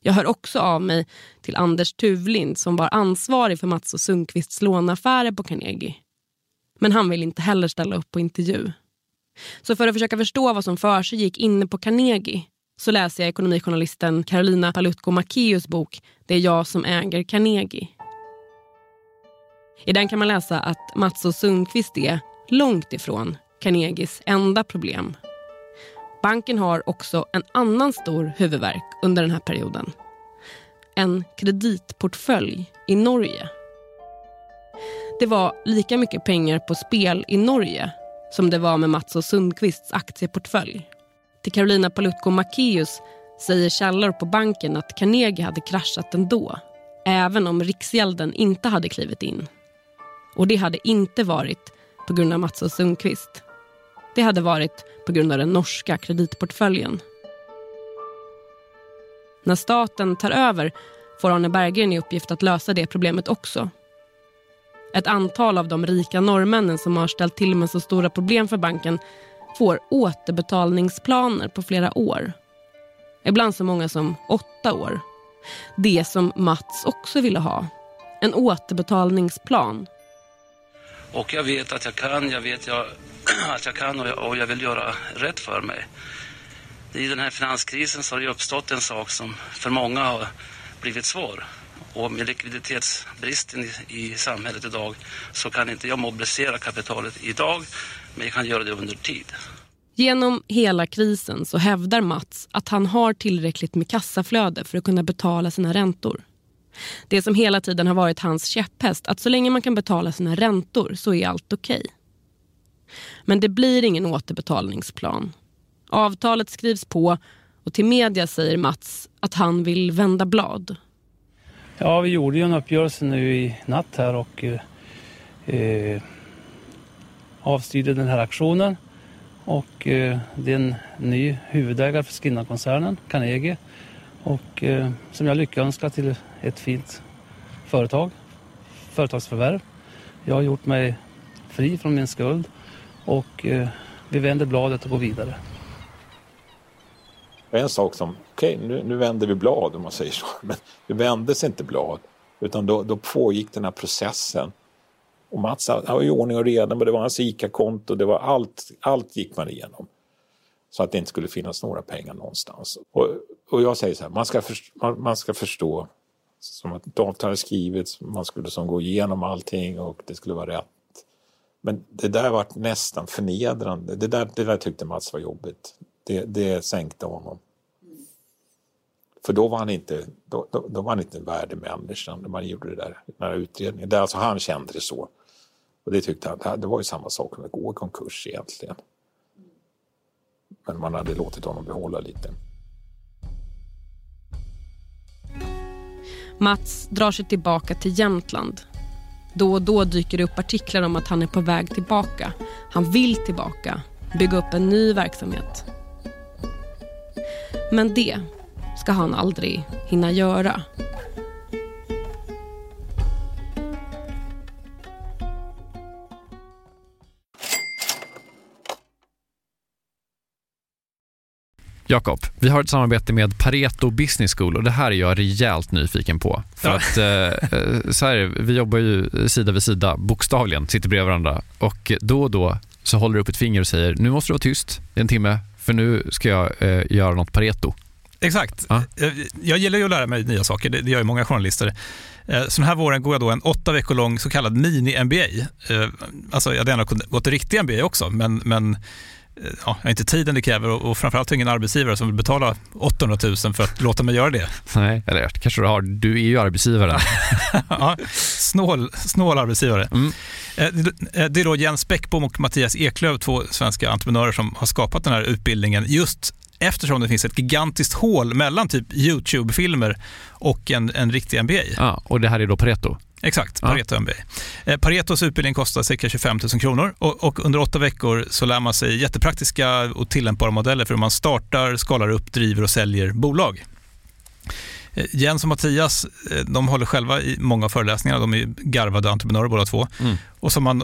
Jag hör också av mig till Anders Tuvlind som var ansvarig för Mats och Sundqvists låneaffärer på Carnegie. Men han vill inte heller ställa upp på intervju. Så för att försöka förstå vad som för sig gick inne på Carnegie så läser jag ekonomijournalisten Carolina Palutko Macéus bok Det är jag som äger Carnegie. I den kan man läsa att Mats och Sundqvist är långt ifrån Carnegies enda problem. Banken har också en annan stor huvudvärk under den här perioden. En kreditportfölj i Norge. Det var lika mycket pengar på spel i Norge som det var med Mats och Sundqvists aktieportfölj. Till Carolina Palutko Macéus säger källor på banken att Carnegie hade kraschat ändå även om Riksgälden inte hade klivit in. Och det hade inte varit på grund av Mats och Sundqvist. Det hade varit på grund av den norska kreditportföljen. När staten tar över får Arne Berggren i uppgift att lösa det problemet också. Ett antal av de rika norrmännen som har ställt till med så stora problem för banken får återbetalningsplaner på flera år. Ibland så många som åtta år. Det som Mats också ville ha. En återbetalningsplan. Och jag vet att jag kan, jag vet jag, att jag kan och jag, och jag vill göra rätt för mig. I den här finanskrisen så har det uppstått en sak som för många har blivit svår. Och med likviditetsbristen i, i samhället idag så kan inte jag mobilisera kapitalet idag, men jag kan göra det under tid. Genom hela krisen så hävdar Mats att han har tillräckligt med kassaflöde för att kunna betala sina räntor. Det som hela tiden har varit hans käpphäst, att så länge man kan betala sina räntor så är allt okej. Okay. Men det blir ingen återbetalningsplan. Avtalet skrivs på och till media säger Mats att han vill vända blad. Ja, vi gjorde ju en uppgörelse nu i natt här och eh, eh avstyrde den här aktionen. Och eh, det är en ny huvudägare för Skinna-koncernen, Carnegie. Och eh, som jag lyckönskar till ett fint företag, företagsförvärv. Jag har gjort mig fri från min skuld och eh, vi vänder bladet och går vidare. En sak som, okej okay, nu, nu vänder vi blad om man säger så, men det vändes inte blad utan då, då pågick den här processen. Och Mats hade ju ordning och reda, men det var hans ICA-konto, det var allt, allt gick man igenom. Så att det inte skulle finnas några pengar någonstans. Och, och jag säger så här, man ska, för, man, man ska förstå som att ett avtal skrivits, man skulle som gå igenom allting och det skulle vara rätt. Men det där var nästan förnedrande. Det där, det där tyckte Mats var jobbigt. Det, det sänkte honom. För då var han inte, då, då, då var han inte en värdig människa när man gjorde det där, den där utredningen. Det, alltså han kände det så. Och det tyckte han, det var ju samma sak som att gå i konkurs egentligen. Men man hade låtit honom behålla lite. Mats drar sig tillbaka till Jämtland. Då och då dyker det upp artiklar om att han är på väg tillbaka. Han vill tillbaka, bygga upp en ny verksamhet. Men det ska han aldrig hinna göra. Jakob, vi har ett samarbete med Pareto Business School och det här är jag rejält nyfiken på. För ja. att eh, eh, så här, vi jobbar ju sida vid sida, bokstavligen, sitter bredvid varandra och då och då så håller du upp ett finger och säger nu måste du vara tyst i en timme för nu ska jag eh, göra något Pareto. Exakt. Ja. Jag gillar ju att lära mig nya saker, det gör ju många journalister. Eh, så den här våren går jag då en åtta veckor lång så kallad mini-MBA. Alltså jag hade gärna gått en riktig MBA också, men, men ja, jag har inte tiden det kräver och, och framförallt ingen arbetsgivare som vill betala 800 000 för att låta mig göra det. Nej, eller kanske du har. Du är ju arbetsgivaren. ja, snål, snål arbetsgivare. Mm. Eh, eh, det är då Jens Bäckbom och Mattias Eklöf, två svenska entreprenörer som har skapat den här utbildningen just eftersom det finns ett gigantiskt hål mellan typ YouTube-filmer och en, en riktig MBA. Ja, och det här är då Pareto? Exakt, Pareto MBA. Eh, Paretos utbildning kostar cirka 25 000 kronor och, och, under åtta veckor så lär man sig jättepraktiska och tillämpbara modeller för hur man startar, skalar upp, driver och säljer bolag. Eh, Jens och Mattias eh, de håller själva i många föreläsningar, de är garvade entreprenörer båda två. Mm. Och så man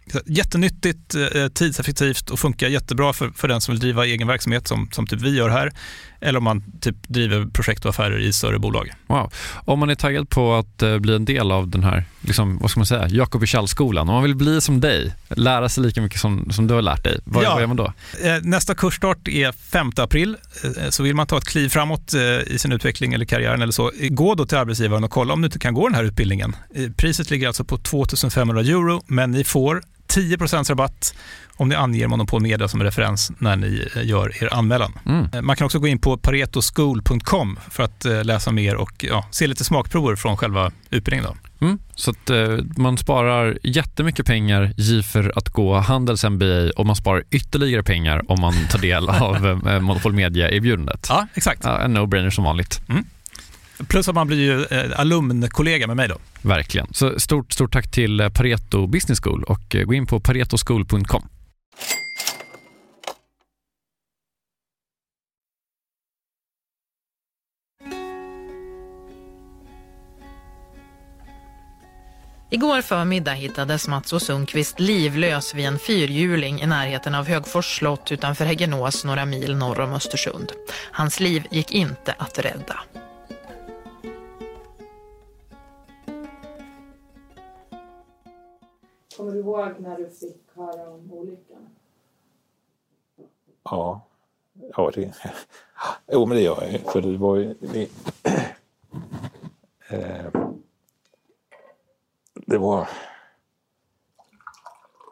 Jättenyttigt, eh, tidseffektivt och funkar jättebra för, för den som vill driva egen verksamhet som, som typ vi gör här. Eller om man typ driver projekt och affärer i större bolag. Wow. Om man är taggad på att uh, bli en del av den här, liksom, vad ska man säga, Jakob skolan om man vill bli som dig, lära sig lika mycket som, som du har lärt dig, vad, ja. vad gör man då? Eh, nästa kursstart är 5 april, eh, så vill man ta ett kliv framåt i sin utveckling eller karriären eller så, gå då till arbetsgivaren och kolla om du inte kan gå den här utbildningen. Priset ligger alltså på 2500 euro, men ni får 10% rabatt om ni anger Monopol Media som referens när ni eh, gör er anmälan. Mm. Eh, man kan också gå in på paretoschool.com för att eh, läsa mer och ja, se lite smakprover från själva utbildningen. Då. Mm. Så att eh, man sparar jättemycket pengar för att gå Handels MBA och man sparar ytterligare pengar om man tar del av eh, Monopol Media-erbjudandet. Ja, exakt. Ja, en no-brainer som vanligt. Mm. Plus att man blir ju eh, alumnkollega med mig då. Verkligen. Så stort, stort tack till Pareto Business School och gå in på paretoschool.com. Igår förmiddag hittades Mats och Sundqvist livlös vid en fyrhjuling i närheten av Högfors slott utanför Häggenås några mil norr om Östersund. Hans liv gick inte att rädda. Kommer du ihåg när du fick höra om olyckan? Ja, ja det, jo, men det gör jag För det var ju... Det, eh, det var...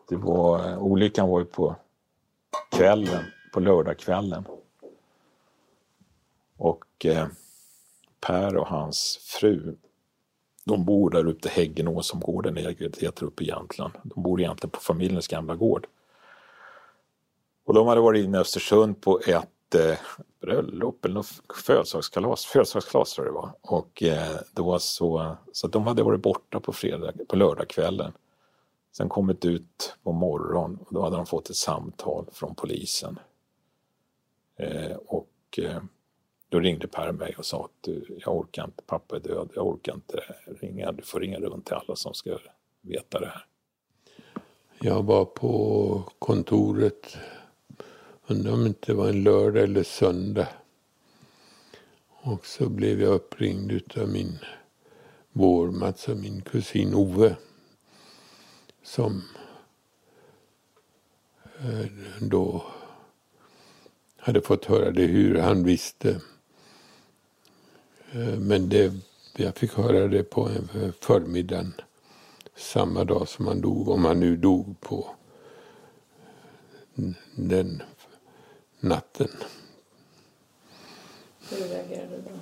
Det var... Olyckan var ju på kvällen, på lördagskvällen. Och eh, Per och hans fru, de bor där ute i Häggenås som gården heter uppe i Jämtland. De bor egentligen på familjens gamla gård. Och de hade varit inne i Östersund på ett eh, bröllop eller något födelsedagskalas, födelsedagskalas tror jag det var. Och eh, det var så, så de hade varit borta på, fredag, på lördagskvällen. Sen kommit ut på morgon och då hade de fått ett samtal från polisen. Eh, och eh, då ringde Per mig och sa att jag orkar inte, pappa är död, jag orkar inte ringa, du får ringa runt till alla som ska veta det här. Jag var på kontoret Undrar om det inte var en lördag eller söndag. Och så blev jag uppringd utav min vårmats alltså min kusin Ove. Som eh, då hade fått höra det hur han visste. Eh, men det, jag fick höra det på förmiddagen samma dag som han dog, om han nu dog på den natten. Hur reagerade du då?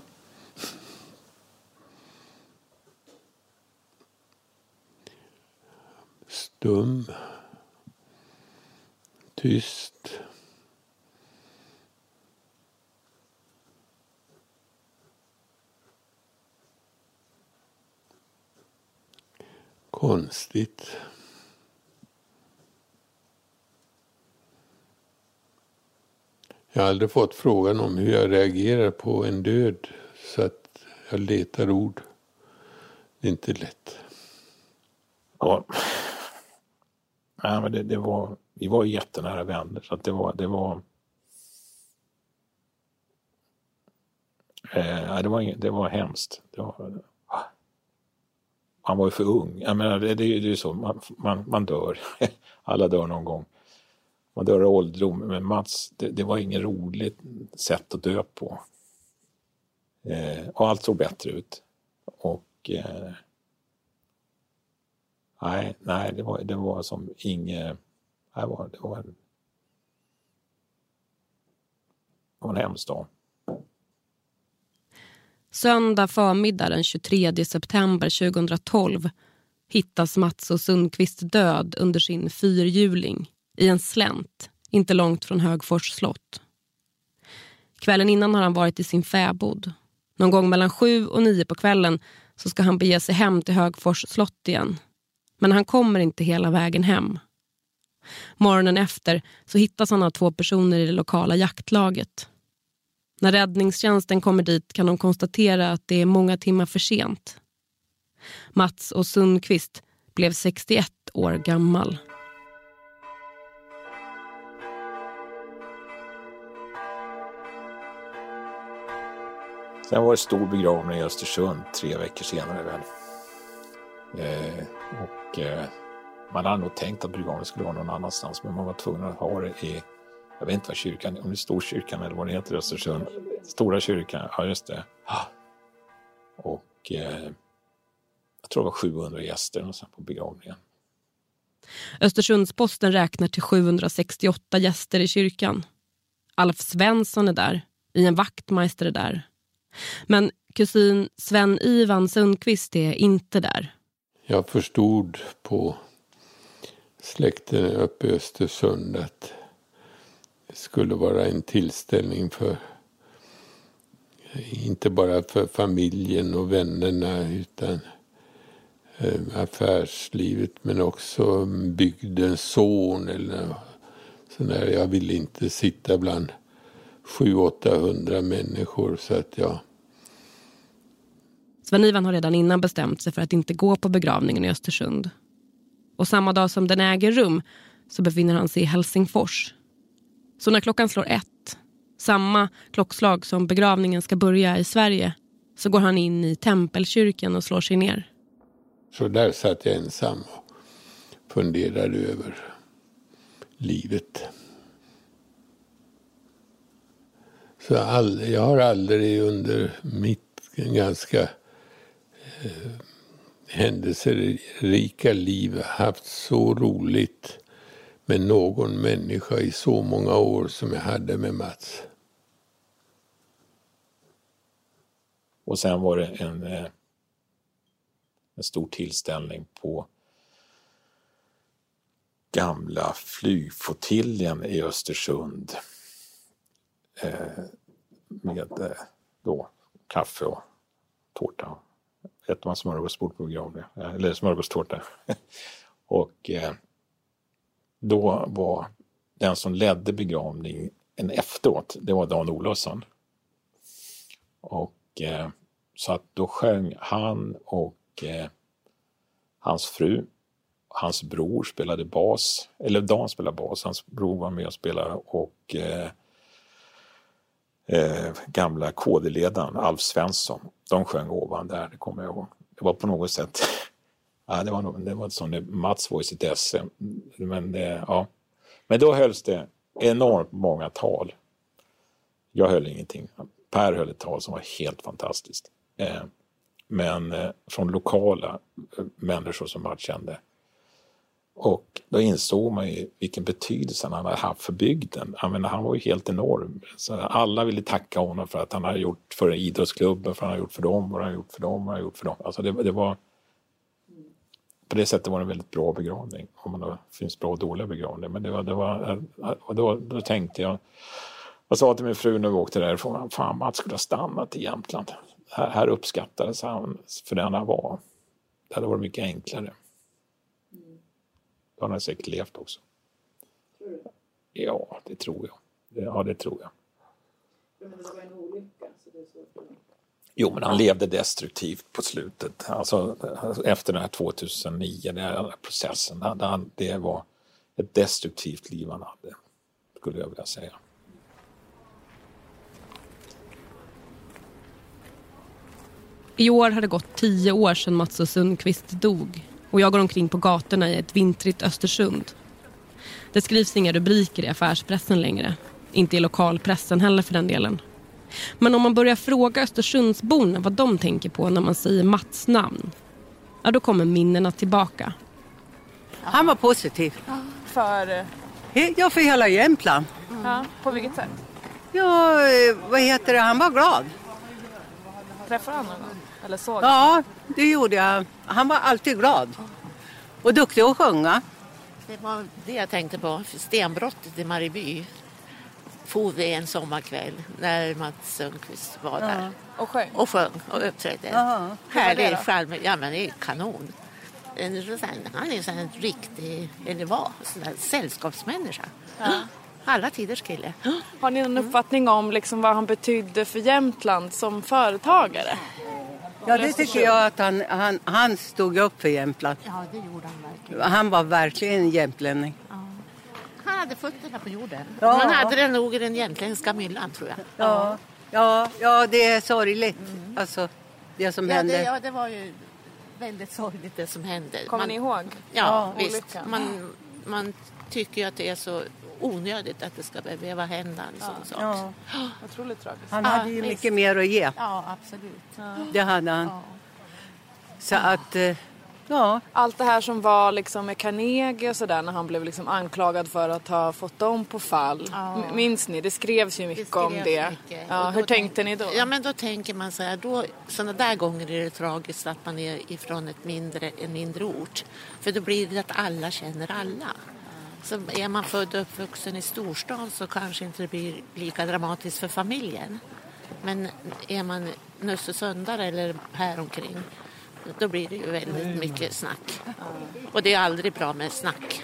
Stum. Tyst. Konstigt. Jag har aldrig fått frågan om hur jag reagerar på en död så att jag letar ord. Det är inte lätt. Ja. Nej, men det, det var, vi var jättenära vänner så att det var, det var Eh, det, var, det var hemskt. Det var, han var ju för ung. Jag menar, det, det, det är ju så, man, man, man dör. Alla dör någon gång man dör av ålderdom. Men Mats, det, det, var inget roligt sätt att dö på. Eh, och allt såg bättre ut. Och eh, nej, nej, det var, det var som inget... Det var, det var en, det var en hemsk dag. Söndag förmiddag den 23 september 2012 hittas Mats och Sundqvist död under sin fyrhjuling i en slänt, inte långt från Högfors slott. Kvällen innan har han varit i sin fäbod. Någon gång mellan sju och nio på kvällen så ska han bege sig hem till Högfors slott igen. Men han kommer inte hela vägen hem. Morgonen efter så hittas han av två personer i det lokala jaktlaget. När räddningstjänsten kommer dit kan de konstatera att det är många timmar för sent. Mats och Sundqvist blev 61 år gammal. Sen var det stor begravning i Östersund tre veckor senare väl. Eh, och eh, man hade nog tänkt att begravningen skulle vara någon annanstans men man var tvungen att ha det i, jag vet inte vad kyrkan, om det är Storkyrkan eller vad det heter i Östersund. Stora kyrkan, ja just det. Och eh, jag tror det var 700 gäster på begravningen. Östersundsposten räknar till 768 gäster i kyrkan. Alf Svensson är där, Ian Wachtmeister är där. Men kusin Sven-Ivan Sundqvist är inte där. Jag förstod på släkten uppe i Östersund att skulle vara en tillställning för inte bara för familjen och vännerna utan eh, affärslivet men också bygdens son eller sådär. Jag ville inte sitta bland 700-800 människor så att jag Sven-Ivan har redan innan bestämt sig för att inte gå på begravningen i Östersund. Och samma dag som den äger rum så befinner han sig i Helsingfors. Så när klockan slår ett, samma klockslag som begravningen ska börja i Sverige, så går han in i tempelkyrkan och slår sig ner. Så där satt jag ensam och funderade över livet. Så all, jag har aldrig under mitt ganska eh, händelserika liv haft så roligt med någon människa i så många år som jag hade med Mats. Och sen var det en, eh, en stor tillställning på gamla flygflottiljen i Östersund. Eh, med eh, då kaffe och tårta. Äter man smörgåsbord på begravningen, eller smörgåstårta. och då var den som ledde begravningen efteråt, det var Dan Olofsson. Och eh, så att då sjöng han och eh, hans fru, hans bror spelade bas, eller Dan spelade bas, hans bror var med och spelade och eh, eh, gamla KD-ledaren Alf Svensson, de sjöng ovan där, det kommer jag ihåg. Det var på något sätt, ja, det var, nog, det var som Mats var i sitt esse, men det, ja. Men då hölls det enormt många tal. Jag höll ingenting. Per höll ett tal som var helt fantastiskt. Eh, men eh, från lokala eh, människor som man kände. Och då insåg man ju vilken betydelse han hade haft för bygden. Jag menar, han var ju helt enorm. Så alla ville tacka honom för att han hade gjort för idrottsklubben, för att han hade gjort för dem, och han hade gjort för dem, och han hade gjort för dem. Alltså det, det var... På det sättet var det en väldigt bra begravning. Om man då, finns bra och dåliga begravningar. Men det var, det var, och då, då tänkte jag jag sa till min fru när vi åkte därifrån, fan Mats skulle ha stannat i Jämtland. Här, här uppskattades han för den han var. Det hade varit mycket enklare. Då hade han säkert levt också. Ja, det tror jag. Ja, det tror jag. Jo, men han levde destruktivt på slutet. Alltså efter den här 2009, den här processen. Det var ett destruktivt liv han hade, skulle jag vilja säga. I år har det gått tio år sedan Mats och Sundqvist dog och jag går omkring på gatorna i ett vintrigt Östersund. Det skrivs inga rubriker i affärspressen längre. Inte i lokalpressen heller för den delen. Men om man börjar fråga Östersundsborna vad de tänker på när man säger Mats namn, ja då kommer minnena tillbaka. Han var positiv. För? Ja, för hela Jämtland. Ja, på vilket sätt? Ja, eh, vad heter det, han var glad. Träffade han någon gång? Eller såg Ja, det gjorde jag. Han var alltid glad. Och duktig att sjunga. Det var det jag tänkte på. Stenbrottet i Marieby for vi en sommarkväll när Mats Sundqvist var Ja. där. Och sjöng? Och sjöng och uppträdde. Härlig då? charm. Ja men det är kanon. Han är en riktig, eller var, sån där sällskapsmänniska. Ja. Alla tiders kille. Har ni någon uppfattning om liksom vad han betydde för Jämtland som företagare? Ja, det tycker jag att han, han, han stod upp för Jämtland. Ja, det gjorde han verkligen. Han var verkligen en jämtlänning. Han hade fötterna på jorden. Ja. Han hade den nog i den jämtländska myllan tror jag. Ja, ja, ja det är sorgligt. Alltså, det som Ja hände. det, ja, det var ju väldigt sorgligt det som hände. Kommer ni ihåg? Ja, Ja, visst. Man, man tycker ju att det är så onödigt att det ska behöva hända en sån sak. Ja. Otroligt tragiskt. Han hade ju mycket mer att ge. Ja, absolut. Det hade han. Så att, eh, ja. Allt det här som var liksom med Carnegie och sådär när han blev liksom anklagad för att ha fått dem på fall. M- Minns ni? Det skrevs ju mycket om skrevs det. mycket. Ja, hur tänkte ni då? Ja, men då tänker man så här, då, sådana där gånger är det tragiskt att man är ifrån ett mindre, en mindre ort. För då blir det att alla känner alla. Så är man född och uppvuxen i storstan så kanske inte det blir lika dramatiskt för familjen. Men är man Nössesundare eller häromkring då blir det ju väldigt mycket snack. Och det är aldrig bra med snack.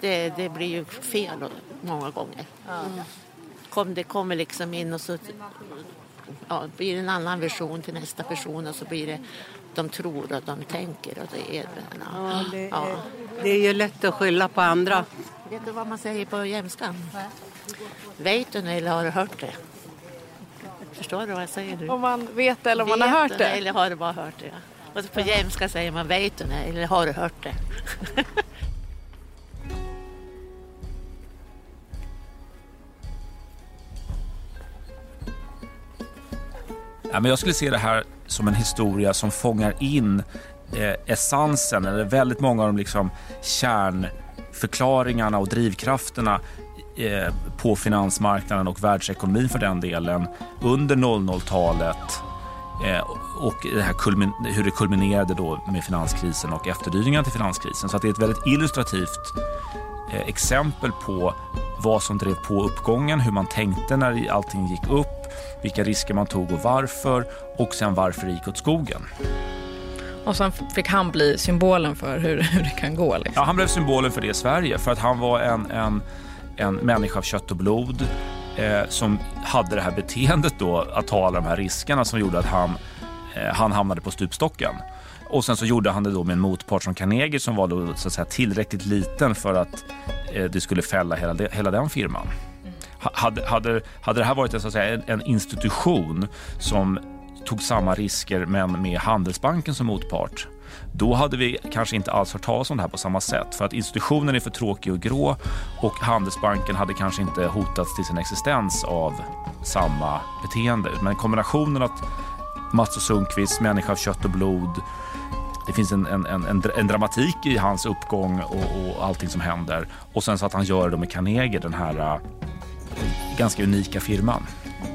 Det, det blir ju fel många gånger. Kom, det kommer liksom in och så ja, blir det en annan version till nästa person och så blir det de tror och de tänker och det är Ja, det, är, det är ju lätt att skylla på andra. Vet du vad man säger på jämskan? Vet du eller har du hört det? Förstår du vad jag säger nu? Om man vet eller om man Vet har hört det? Eller har du bara hört det? Ja. Och på jämska säger man vet du nej, eller har du hört det? Ja, men jag skulle se det här som en historia som fångar in eh, essensen, eller väldigt många av de liksom kärnförklaringarna och drivkrafterna eh, på finansmarknaden och världsekonomin för den delen under 00-talet och det här kulmin, hur det kulminerade då med finanskrisen och efterdyningarna till finanskrisen. Så det är ett väldigt illustrativt eh, exempel på vad som drev på uppgången, hur man tänkte när allting gick upp, vilka risker man tog och varför och sen varför det gick åt skogen. Och sen fick han bli symbolen för hur, hur det kan gå. Liksom. Ja, han blev symbolen för det i Sverige för att han var en, en, en människa av kött och blod eh, som hade det här beteendet då att ta alla de här riskerna som gjorde att han, eh, han hamnade på stupstocken. Och sen så gjorde han det då med en motpart som Carnegie som var då, så att säga, tillräckligt liten för att eh, det skulle fälla hela, de, hela den firman. Hade, hade, hade det här varit en, så att säga, en, en institution som tog samma risker men med Handelsbanken som motpart då hade vi kanske inte alls hört talas om det här på samma sätt. För att institutionen är för tråkig och grå och Handelsbanken hade kanske inte hotats till sin existens av samma beteende. Men kombinationen att Mats och Sundqvist, människa av kött och blod, det finns en, en, en, en, dramatik i hans uppgång och, och allting som händer. Och sen så att han gör det med Carnegie, den här eh, ganska unika firman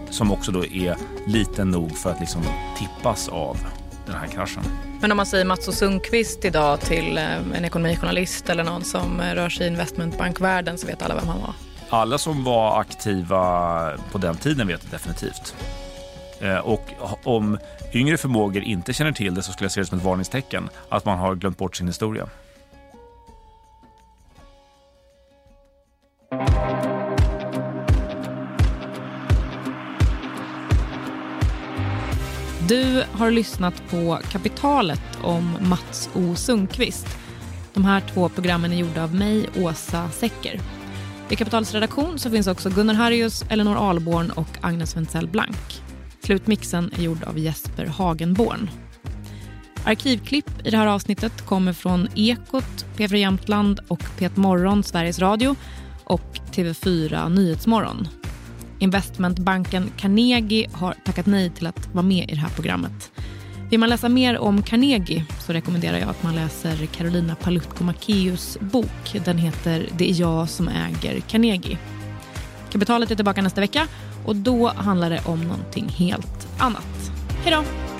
som också då är liten nog för att liksom tippas av den här kraschen. Men om man säger Mats och Sundqvist idag till eh, en ekonomijournalist eller någon som eh, rör sig i investmentbankvärlden så vet alla vem han var. Alla som var aktiva på den tiden vet det definitivt. Eh, och om yngre förmågor inte känner till det så skulle jag se det som ett varningstecken att man har glömt bort sin historia. Du har lyssnat på Kapitalet om Mats O Sundqvist. De här två programmen är gjorda av mig, Åsa Secker. I Kapitalets redaktion så finns också Gunnar Harrius, Elinor Alborn och Agnes Wentzell Blank. Slutmixen är gjord av Jesper Hagenborn. Arkivklipp i det här avsnittet kommer från Ekot, P4 Jämtland och P1 Morgon, Sveriges Radio och TV4 Nyhetsmorgon. Investmentbanken Carnegie har tackat nej till att vara med i det här programmet. Vill man läsa mer om Carnegie så rekommenderar jag att man läser Carolina Palutko Macéus bok. Den heter Det är jag som äger Carnegie. Kapitalet är tillbaka nästa vecka och då handlar det om någonting helt annat. Hej då!